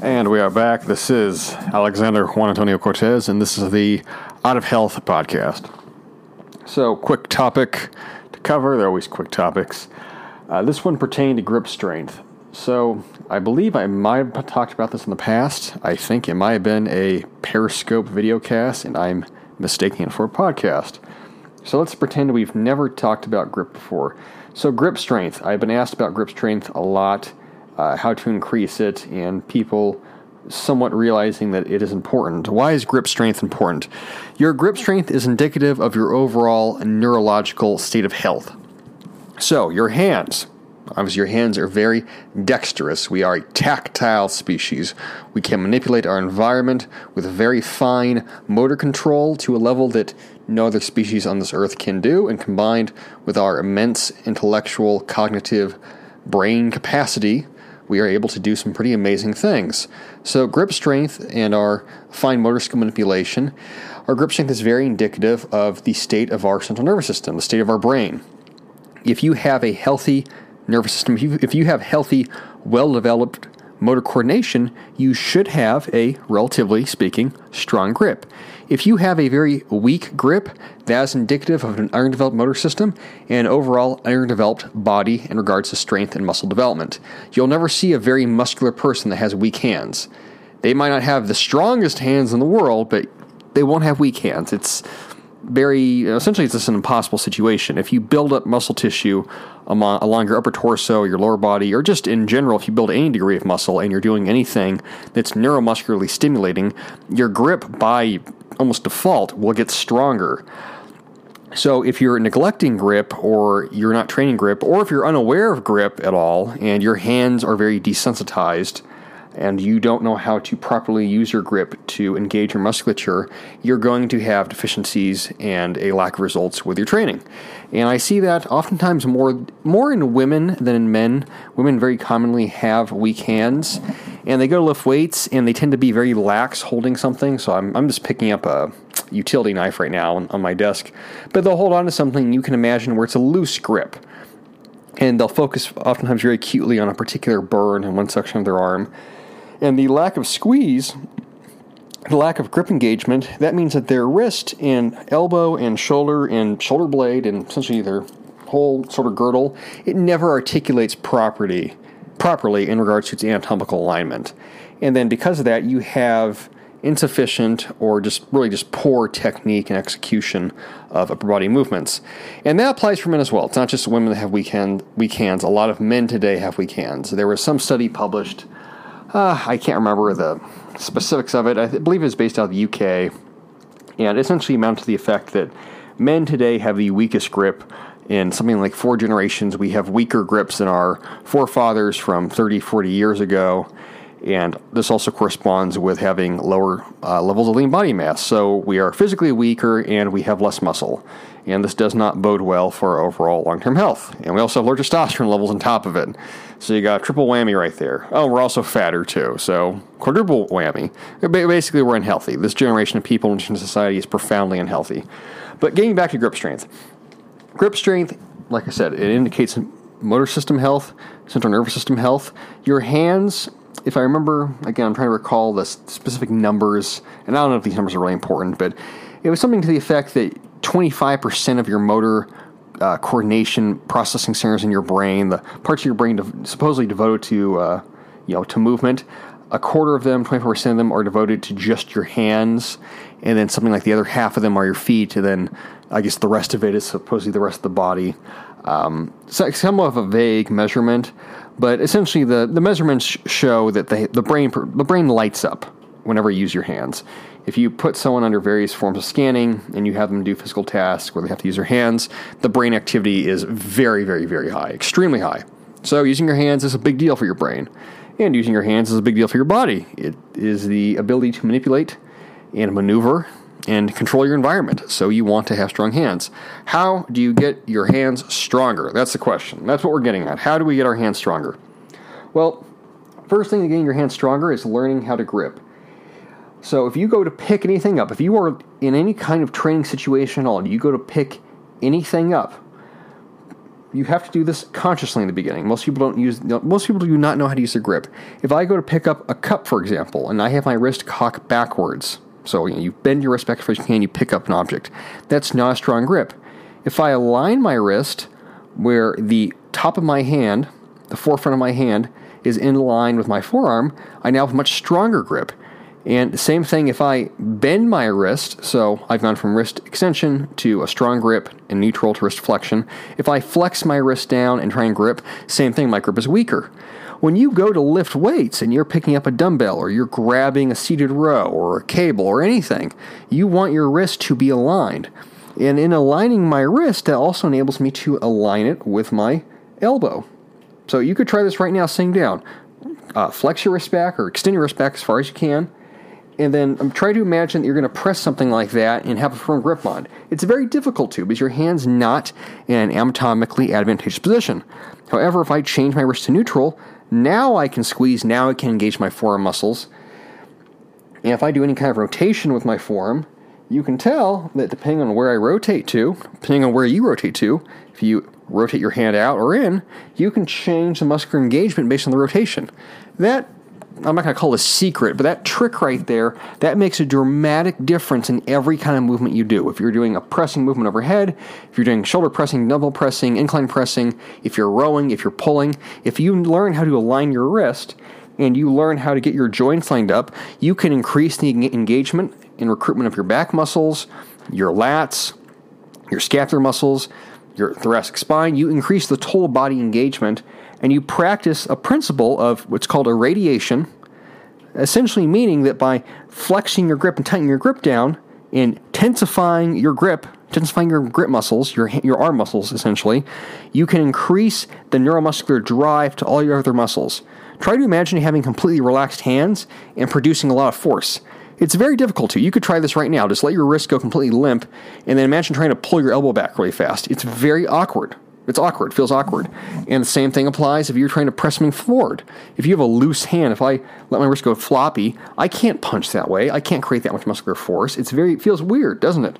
And we are back. This is Alexander Juan Antonio Cortez, and this is the Art of Health podcast. So, quick topic to cover. They're always quick topics. Uh, this one pertained to grip strength. So, I believe I might have talked about this in the past. I think it might have been a Periscope video cast, and I'm mistaking it for a podcast. So, let's pretend we've never talked about grip before. So, grip strength. I've been asked about grip strength a lot uh, how to increase it, and people somewhat realizing that it is important. Why is grip strength important? Your grip strength is indicative of your overall neurological state of health. So, your hands. Obviously, your hands are very dexterous. We are a tactile species. We can manipulate our environment with very fine motor control to a level that no other species on this earth can do, and combined with our immense intellectual, cognitive brain capacity, we are able to do some pretty amazing things. So, grip strength and our fine motor skill manipulation, our grip strength is very indicative of the state of our central nervous system, the state of our brain. If you have a healthy nervous system, if you, if you have healthy, well developed motor coordination, you should have a, relatively speaking, strong grip. If you have a very weak grip, that is indicative of an underdeveloped motor system and overall underdeveloped body in regards to strength and muscle development. You'll never see a very muscular person that has weak hands. They might not have the strongest hands in the world, but they won't have weak hands. It's very essentially it's just an impossible situation. If you build up muscle tissue along, along, your upper torso, your lower body, or just in general, if you build any degree of muscle and you're doing anything that's neuromuscularly stimulating, your grip by almost default will get stronger. So if you're neglecting grip or you're not training grip or if you're unaware of grip at all and your hands are very desensitized, and you don't know how to properly use your grip to engage your musculature, you're going to have deficiencies and a lack of results with your training. And I see that oftentimes more more in women than in men. Women very commonly have weak hands, and they go to lift weights, and they tend to be very lax holding something. So I'm, I'm just picking up a utility knife right now on, on my desk, but they'll hold on to something you can imagine where it's a loose grip and they'll focus oftentimes very acutely on a particular burn in one section of their arm. And the lack of squeeze, the lack of grip engagement, that means that their wrist and elbow and shoulder and shoulder blade and essentially their whole sort of girdle, it never articulates properly, properly in regards to its anatomical alignment. And then because of that, you have insufficient or just really just poor technique and execution of upper body movements. And that applies for men as well. It's not just women that have weak, hand, weak hands. A lot of men today have weak hands. There was some study published uh, I can't remember the specifics of it. I believe it's based out of the UK, and it essentially amounts to the effect that men today have the weakest grip in something like four generations. We have weaker grips than our forefathers from 30, 40 years ago. And this also corresponds with having lower uh, levels of lean body mass. So we are physically weaker and we have less muscle. And this does not bode well for our overall long term health. And we also have lower testosterone levels on top of it. So you got triple whammy right there. Oh, we're also fatter too. So quadruple whammy. Basically, we're unhealthy. This generation of people in society is profoundly unhealthy. But getting back to grip strength. Grip strength, like I said, it indicates motor system health, central nervous system health. Your hands if I remember, again, I'm trying to recall the specific numbers, and I don't know if these numbers are really important, but it was something to the effect that 25% of your motor uh, coordination processing centers in your brain, the parts of your brain supposedly devoted to, uh, you know, to movement, a quarter of them, 24% of them, are devoted to just your hands, and then something like the other half of them are your feet, and then I guess the rest of it is supposedly the rest of the body. Um, so somewhat of a vague measurement, but essentially, the, the measurements show that the, the, brain, the brain lights up whenever you use your hands. If you put someone under various forms of scanning and you have them do physical tasks where they have to use their hands, the brain activity is very, very, very high, extremely high. So, using your hands is a big deal for your brain. And using your hands is a big deal for your body. It is the ability to manipulate and maneuver and control your environment. So you want to have strong hands. How do you get your hands stronger? That's the question. That's what we're getting at. How do we get our hands stronger? Well, first thing to getting your hands stronger is learning how to grip. So if you go to pick anything up, if you are in any kind of training situation at all, you go to pick anything up, you have to do this consciously in the beginning. Most people don't use. Most people do not know how to use their grip. If I go to pick up a cup, for example, and I have my wrist cocked backwards, so you, know, you bend your wrist back as far as you can, you pick up an object. That's not a strong grip. If I align my wrist where the top of my hand, the forefront of my hand, is in line with my forearm, I now have a much stronger grip. And same thing if I bend my wrist, so I've gone from wrist extension to a strong grip and neutral to wrist flexion. If I flex my wrist down and try and grip, same thing, my grip is weaker. When you go to lift weights and you're picking up a dumbbell or you're grabbing a seated row or a cable or anything, you want your wrist to be aligned. And in aligning my wrist, that also enables me to align it with my elbow. So you could try this right now sitting down. Uh, flex your wrist back or extend your wrist back as far as you can and then um, try to imagine that you're going to press something like that and have a firm grip on. It. It's very difficult to because your hand's not in an anatomically advantageous position. However, if I change my wrist to neutral, now I can squeeze, now I can engage my forearm muscles. And if I do any kind of rotation with my forearm, you can tell that depending on where I rotate to, depending on where you rotate to, if you rotate your hand out or in, you can change the muscular engagement based on the rotation. That I'm not going to call it a secret, but that trick right there, that makes a dramatic difference in every kind of movement you do. If you're doing a pressing movement overhead, if you're doing shoulder pressing, double pressing, incline pressing, if you're rowing, if you're pulling, if you learn how to align your wrist and you learn how to get your joints lined up, you can increase the engagement and recruitment of your back muscles, your lats, your scapular muscles, your thoracic spine. You increase the total body engagement and you practice a principle of what's called irradiation, essentially meaning that by flexing your grip and tightening your grip down and tensifying your grip, tensifying your grip muscles, your, your arm muscles essentially, you can increase the neuromuscular drive to all your other muscles. Try to imagine having completely relaxed hands and producing a lot of force. It's very difficult to. You could try this right now. Just let your wrist go completely limp, and then imagine trying to pull your elbow back really fast. It's very awkward. It's awkward, feels awkward. And the same thing applies if you're trying to press something forward. If you have a loose hand, if I let my wrist go floppy, I can't punch that way. I can't create that much muscular force. It's very it feels weird, doesn't it?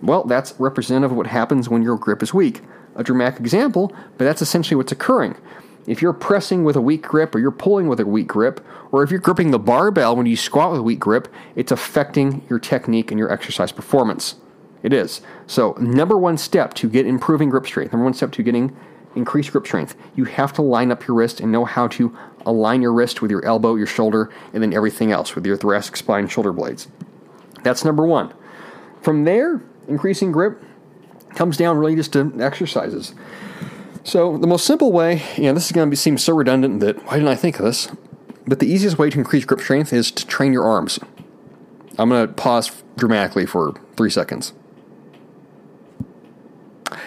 Well, that's representative of what happens when your grip is weak. A dramatic example, but that's essentially what's occurring. If you're pressing with a weak grip, or you're pulling with a weak grip, or if you're gripping the barbell when you squat with a weak grip, it's affecting your technique and your exercise performance. It is. So, number one step to get improving grip strength, number one step to getting increased grip strength, you have to line up your wrist and know how to align your wrist with your elbow, your shoulder, and then everything else with your thoracic spine, shoulder blades. That's number one. From there, increasing grip comes down really just to exercises. So, the most simple way, and this is going to seem so redundant that why didn't I think of this? But the easiest way to increase grip strength is to train your arms. I'm going to pause dramatically for three seconds.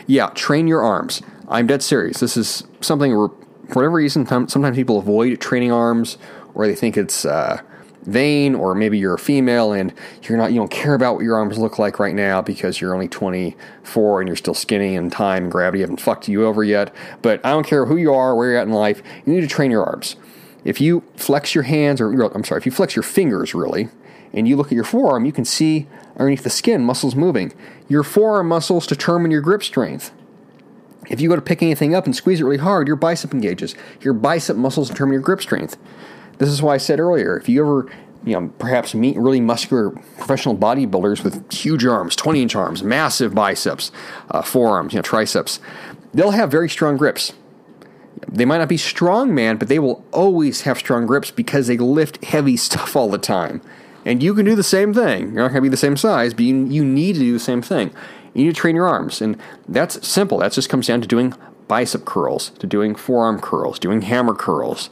Yeah, train your arms. I'm dead serious. This is something where, for whatever reason, sometimes people avoid training arms or they think it's uh, vain, or maybe you're a female and you're not, you don't care about what your arms look like right now because you're only 24 and you're still skinny and time and gravity haven't fucked you over yet. But I don't care who you are, where you're at in life, you need to train your arms. If you flex your hands, or I'm sorry, if you flex your fingers really, and you look at your forearm, you can see underneath the skin muscles moving. Your forearm muscles determine your grip strength. If you go to pick anything up and squeeze it really hard, your bicep engages. Your bicep muscles determine your grip strength. This is why I said earlier, if you ever, you know, perhaps meet really muscular professional bodybuilders with huge arms, 20 inch arms, massive biceps, uh, forearms, you know, triceps, they'll have very strong grips. They might not be strong man, but they will always have strong grips because they lift heavy stuff all the time. And you can do the same thing. You're not going to be the same size, but you, you need to do the same thing. You need to train your arms. And that's simple. That just comes down to doing bicep curls, to doing forearm curls, doing hammer curls,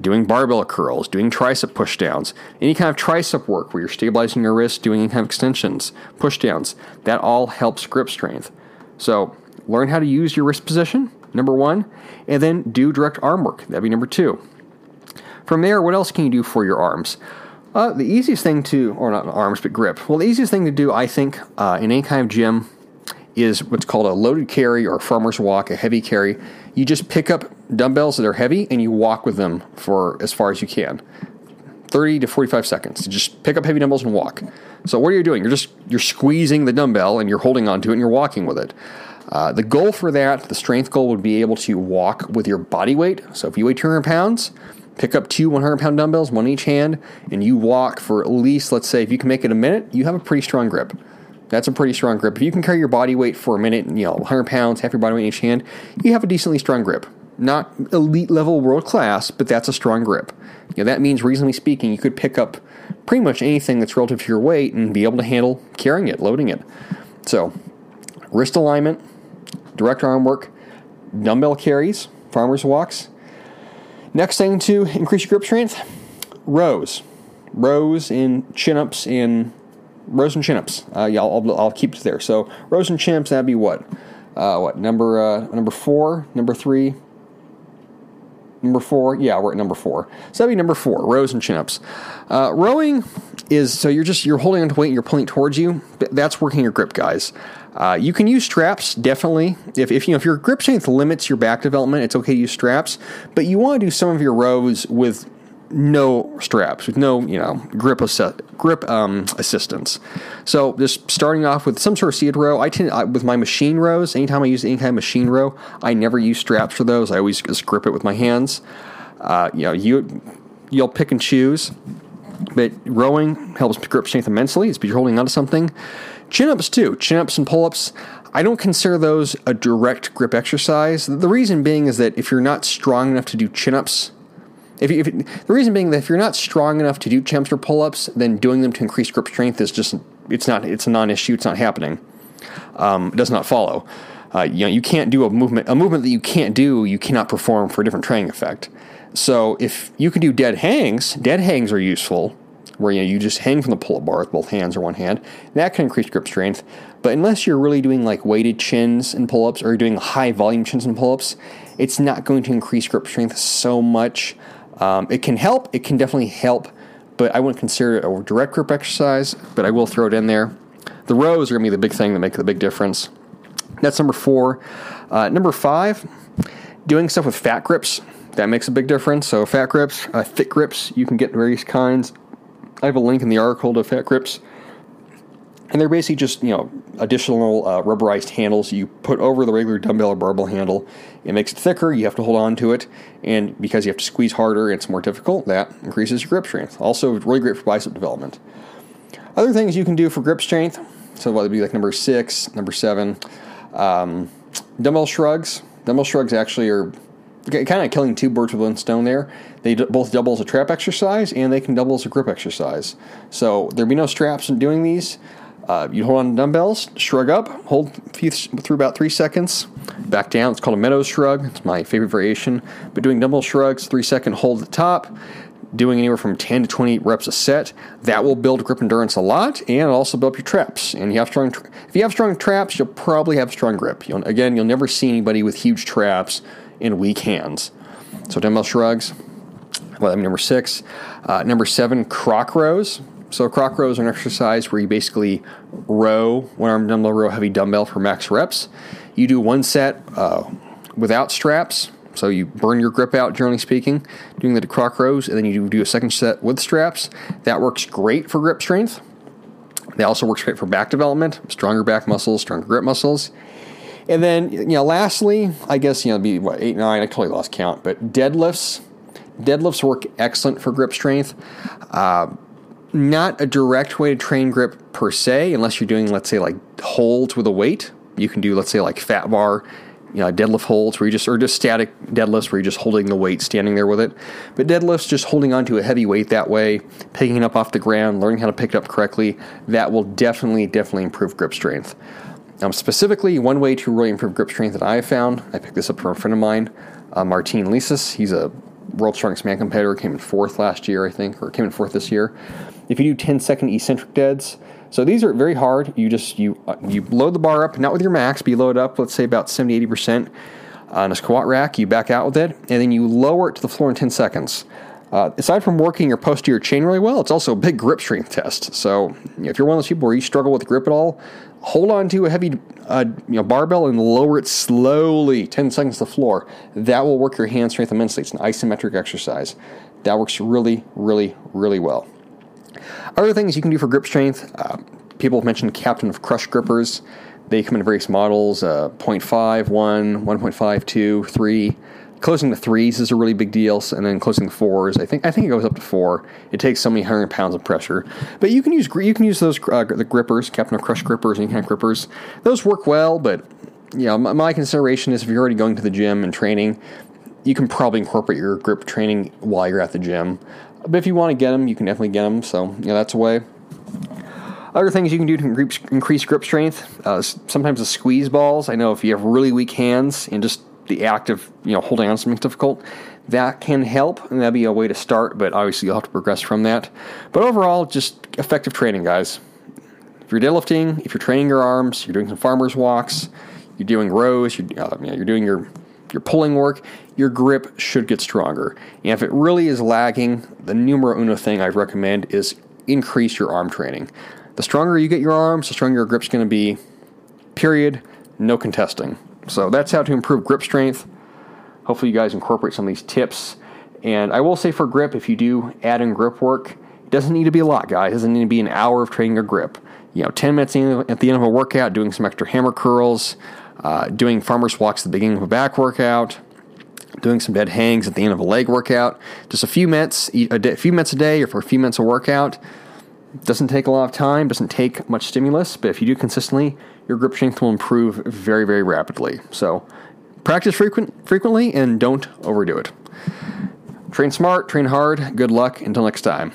doing barbell curls, doing tricep pushdowns, any kind of tricep work where you're stabilizing your wrist, doing any kind of extensions, pushdowns. That all helps grip strength. So learn how to use your wrist position, number one, and then do direct arm work. That'd be number two. From there, what else can you do for your arms? Uh, the easiest thing to, or not arms, but grip. Well, the easiest thing to do, I think, uh, in any kind of gym is what's called a loaded carry or farmer's walk, a heavy carry. You just pick up dumbbells that are heavy and you walk with them for as far as you can. 30 to 45 seconds. You just pick up heavy dumbbells and walk. So what are you doing? You're just you're squeezing the dumbbell and you're holding onto it and you're walking with it. Uh, the goal for that, the strength goal, would be able to walk with your body weight. So if you weigh 200 pounds, pick up two 100 pound dumbbells, one in each hand, and you walk for at least, let's say, if you can make it a minute, you have a pretty strong grip. That's a pretty strong grip. If you can carry your body weight for a minute, you know, 100 pounds, half your body weight in each hand, you have a decently strong grip. Not elite level world class, but that's a strong grip. You know, that means, reasonably speaking, you could pick up pretty much anything that's relative to your weight and be able to handle carrying it, loading it. So, wrist alignment, direct arm work, dumbbell carries, farmer's walks. Next thing to increase your grip strength, rows. Rows in chin ups and rows and chin ups. Uh, yeah, I'll, I'll, keep it there. So rows and chin ups, that'd be what? Uh, what number? Uh, number four, number three, number four. Yeah, we're at number four. So that'd be number four, rows and chin ups. Uh, rowing is so you're just you're holding onto weight and you're pulling towards you. That's working your grip, guys. Uh, you can use straps definitely. If, if you know if your grip strength limits your back development, it's okay to use straps. But you want to do some of your rows with no straps, with no you know grip assi- grip um, assistance. So just starting off with some sort of seated row. I tend I, with my machine rows. Anytime I use any kind of machine row, I never use straps for those. I always just grip it with my hands. Uh, you know you you'll pick and choose, but rowing helps grip strength immensely. It's because you're holding onto something. Chin ups too. Chin ups and pull ups. I don't consider those a direct grip exercise. The reason being is that if you're not strong enough to do chin ups if, you, if the reason being that if you're not strong enough to do or pull-ups, then doing them to increase grip strength is just it's not it's a non-issue. It's not happening. Um, it does not follow. Uh, you know, you can't do a movement a movement that you can't do. You cannot perform for a different training effect. So if you can do dead hangs, dead hangs are useful, where you know you just hang from the pull-up bar with both hands or one hand. That can increase grip strength. But unless you're really doing like weighted chins and pull-ups or you're doing high volume chins and pull-ups, it's not going to increase grip strength so much. Um, it can help. It can definitely help, but I wouldn't consider it a direct grip exercise. But I will throw it in there. The rows are going to be the big thing that make the big difference. That's number four. Uh, number five, doing stuff with fat grips. That makes a big difference. So fat grips, uh, thick grips, you can get various kinds. I have a link in the article to fat grips and they're basically just you know additional uh, rubberized handles you put over the regular dumbbell or barbell handle. It makes it thicker. You have to hold on to it, and because you have to squeeze harder, it's more difficult. That increases your grip strength. Also, really great for bicep development. Other things you can do for grip strength. So whether it be like number six, number seven, um, dumbbell shrugs. Dumbbell shrugs actually are kind of killing two birds with one stone there. They both double as a trap exercise and they can double as a grip exercise. So there'd be no straps in doing these. Uh, you hold on to dumbbells, shrug up, hold through about three seconds, back down. It's called a Meadows shrug. It's my favorite variation. But doing dumbbell shrugs, three second hold at the top, doing anywhere from 10 to 20 reps a set, that will build grip endurance a lot and also build up your traps. And you have strong, if you have strong traps, you'll probably have strong grip. You'll, again, you'll never see anybody with huge traps and weak hands. So dumbbell shrugs. Well, number six. Uh, number seven, croc rows. So croc rows are an exercise where you basically row one arm dumbbell row heavy dumbbell for max reps. You do one set uh, without straps, so you burn your grip out, generally speaking, doing the croc rows, and then you do a second set with straps. That works great for grip strength. That also works great for back development, stronger back muscles, stronger grip muscles. And then, you know, lastly, I guess, you know, be what, eight, nine, I totally lost count, but deadlifts. Deadlifts work excellent for grip strength. Uh, not a direct way to train grip per se, unless you're doing, let's say, like holds with a weight. You can do, let's say, like fat bar, you know, deadlift holds where you just, or just static deadlifts where you're just holding the weight, standing there with it. But deadlifts, just holding onto a heavy weight that way, picking it up off the ground, learning how to pick it up correctly, that will definitely, definitely improve grip strength. Um, specifically, one way to really improve grip strength that I have found, I picked this up from a friend of mine, uh, Martin Licis. He's a world's strongest man competitor, came in fourth last year, I think, or came in fourth this year. If you do 10 second eccentric deads, so these are very hard. You just you uh, you load the bar up, not with your max, but you load up, let's say about 70 80% on a squat rack. You back out with it, and then you lower it to the floor in 10 seconds. Uh, aside from working your posterior chain really well, it's also a big grip strength test. So if you're one of those people where you struggle with grip at all, hold on to a heavy uh, you know, barbell and lower it slowly, 10 seconds to the floor. That will work your hand strength immensely. It's an isometric exercise. That works really, really, really well. Other things you can do for grip strength, uh, people have mentioned Captain of Crush grippers. They come in various models uh, 0.5, 1, 1.5, 2, 3. Closing the threes is a really big deal, and then closing the fours, I think I think it goes up to four. It takes so many hundred pounds of pressure, but you can use you can use those uh, the grippers, Captain of Crush grippers, any kind of grippers. Those work well, but you know, my, my consideration is if you're already going to the gym and training, you can probably incorporate your grip training while you're at the gym. But if you want to get them, you can definitely get them. So yeah, that's a way. Other things you can do to increase grip strength. Uh, sometimes the squeeze balls. I know if you have really weak hands and just the act of you know holding on to something's difficult, that can help, and that'd be a way to start. But obviously, you'll have to progress from that. But overall, just effective training, guys. If you're deadlifting, if you're training your arms, you're doing some farmers walks, you're doing rows, you're, uh, you know, you're doing your your pulling work, your grip should get stronger. And if it really is lagging, the numero uno thing I recommend is increase your arm training. The stronger you get your arms, the stronger your grip's going to be. Period. No contesting. So that's how to improve grip strength. Hopefully, you guys incorporate some of these tips. And I will say for grip, if you do add in grip work, it doesn't need to be a lot, guys. It doesn't need to be an hour of training your grip. You know, 10 minutes at the end of a workout, doing some extra hammer curls, uh, doing farmer's walks at the beginning of a back workout, doing some dead hangs at the end of a leg workout. Just a few minutes, a, day, a few minutes a day, or for a few minutes of workout. Doesn't take a lot of time, doesn't take much stimulus, but if you do consistently, your grip strength will improve very, very rapidly. So practice frequent, frequently and don't overdo it. Train smart, train hard. Good luck. Until next time.